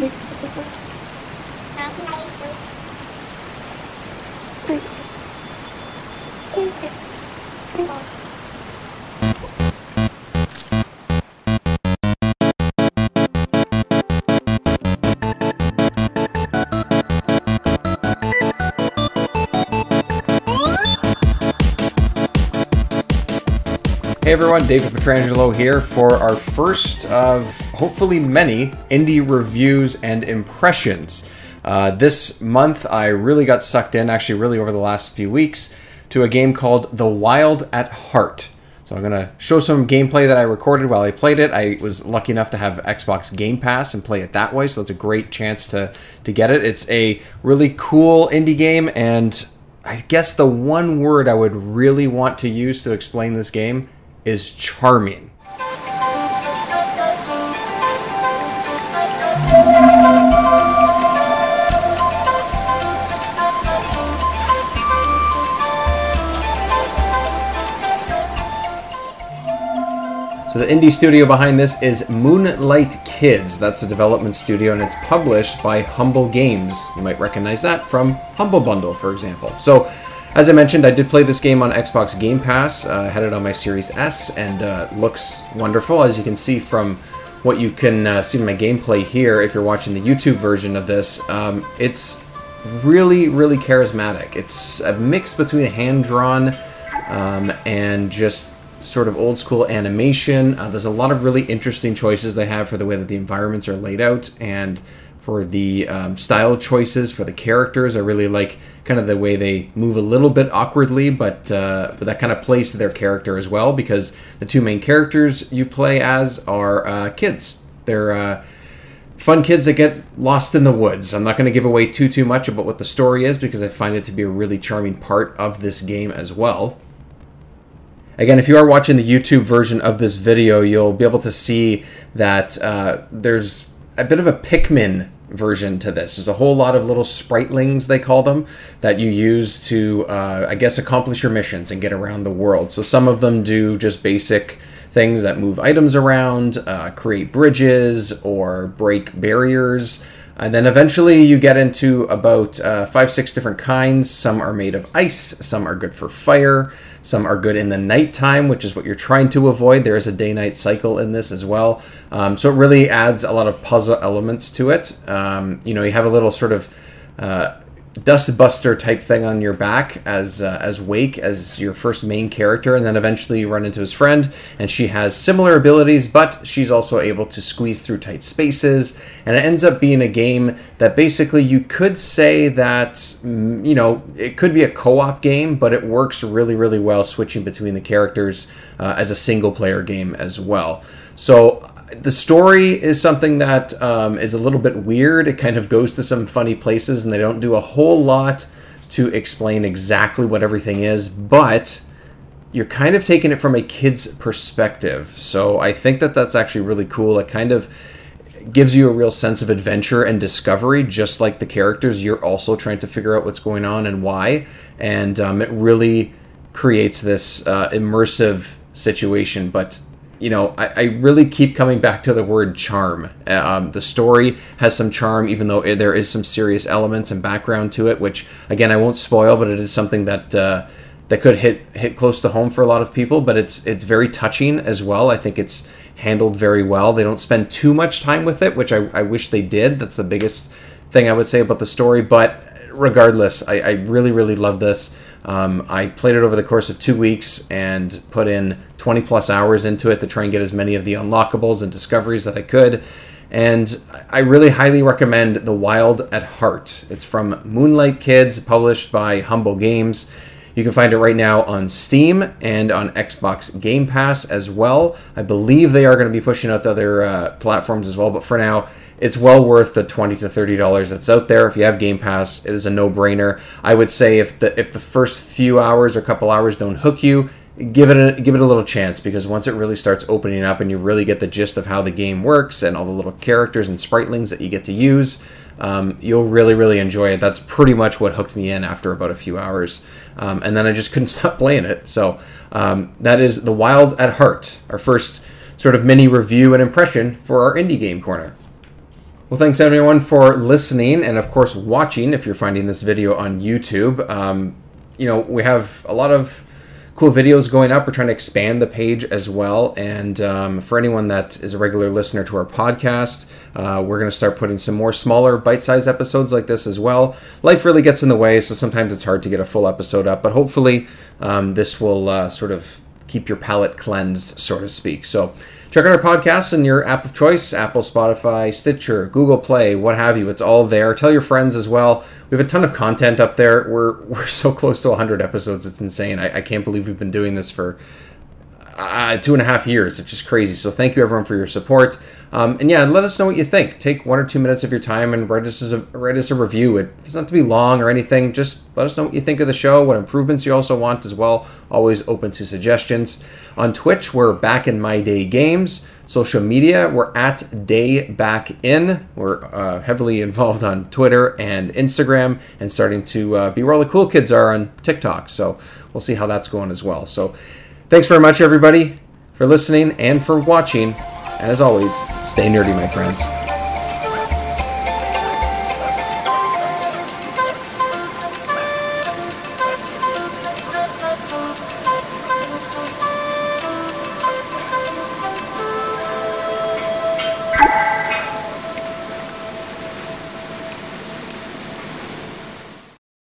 Tá, Thank you. Hey everyone, David Petrangelo here for our first of hopefully many indie reviews and impressions. Uh, this month, I really got sucked in, actually, really over the last few weeks, to a game called The Wild at Heart. So I'm going to show some gameplay that I recorded while I played it. I was lucky enough to have Xbox Game Pass and play it that way, so it's a great chance to, to get it. It's a really cool indie game, and I guess the one word I would really want to use to explain this game is charming. So the indie studio behind this is Moonlight Kids. That's a development studio and it's published by Humble Games. You might recognize that from Humble Bundle, for example. So as I mentioned, I did play this game on Xbox Game Pass. Uh, I had it on my Series S and uh, looks wonderful. As you can see from what you can uh, see in my gameplay here, if you're watching the YouTube version of this, um, it's really, really charismatic. It's a mix between hand-drawn um, and just sort of old school animation. Uh, there's a lot of really interesting choices they have for the way that the environments are laid out and for the um, style choices for the characters. I really like kind of the way they move a little bit awkwardly, but uh, but that kind of plays to their character as well because the two main characters you play as are uh, kids. They're uh, fun kids that get lost in the woods. I'm not going to give away too too much about what the story is because I find it to be a really charming part of this game as well. Again, if you are watching the YouTube version of this video, you'll be able to see that uh, there's a bit of a Pikmin version to this. There's a whole lot of little spritelings, they call them, that you use to, uh, I guess, accomplish your missions and get around the world. So some of them do just basic things that move items around, uh, create bridges, or break barriers. And then eventually you get into about uh, five, six different kinds. Some are made of ice, some are good for fire, some are good in the nighttime, which is what you're trying to avoid. There is a day night cycle in this as well. Um, so it really adds a lot of puzzle elements to it. Um, you know, you have a little sort of uh, dustbuster type thing on your back as uh, as Wake as your first main character, and then eventually you run into his friend, and she has similar abilities, but she's also able to squeeze through tight spaces, and it ends up being a game that basically you could say that mm, you know it could be a co-op game, but it works really really well switching between the characters uh, as a single player game as well. So the story is something that um, is a little bit weird. It kind of goes to some funny places, and they don't do a whole lot to explain exactly what everything is, but you're kind of taking it from a kid's perspective. So I think that that's actually really cool. It kind of gives you a real sense of adventure and discovery, just like the characters. You're also trying to figure out what's going on and why, and um, it really creates this uh, immersive situation. But you know, I, I, really keep coming back to the word charm. Um, the story has some charm, even though there is some serious elements and background to it, which again I won't spoil, but it is something that uh, that could hit hit close to home for a lot of people. But it's it's very touching as well. I think it's handled very well. They don't spend too much time with it, which I, I wish they did. That's the biggest thing I would say about the story. But regardless, I, I really really love this. Um, I played it over the course of two weeks and put in 20 plus hours into it to try and get as many of the unlockables and discoveries that I could. And I really highly recommend The Wild at Heart. It's from Moonlight Kids, published by Humble Games. You can find it right now on Steam and on Xbox Game Pass as well. I believe they are going to be pushing out to other uh, platforms as well, but for now, it's well worth the twenty to thirty dollars that's out there. If you have Game Pass, it is a no brainer. I would say if the if the first few hours or couple hours don't hook you, give it a give it a little chance because once it really starts opening up and you really get the gist of how the game works and all the little characters and spritelings that you get to use, um, you'll really really enjoy it. That's pretty much what hooked me in after about a few hours, um, and then I just couldn't stop playing it. So um, that is the Wild at Heart, our first sort of mini review and impression for our indie game corner. Well, thanks everyone for listening and, of course, watching if you're finding this video on YouTube. Um, you know, we have a lot of cool videos going up. We're trying to expand the page as well. And um, for anyone that is a regular listener to our podcast, uh, we're going to start putting some more smaller bite sized episodes like this as well. Life really gets in the way, so sometimes it's hard to get a full episode up, but hopefully um, this will uh, sort of keep your palate cleansed, so to speak. So, Check out our podcasts in your app of choice Apple, Spotify, Stitcher, Google Play, what have you. It's all there. Tell your friends as well. We have a ton of content up there. We're, we're so close to 100 episodes. It's insane. I, I can't believe we've been doing this for uh, two and a half years. It's just crazy. So thank you everyone for your support. Um, and yeah, let us know what you think. Take one or two minutes of your time and write us a write us a review. It doesn't have to be long or anything. Just let us know what you think of the show, what improvements you also want as well. Always open to suggestions. On Twitch, we're back in my day games. Social media, we're at Day Back In. We're uh, heavily involved on Twitter and Instagram, and starting to uh, be where all the cool kids are on TikTok. So we'll see how that's going as well. So Thanks very much, everybody, for listening and for watching. As always, stay nerdy, my friends.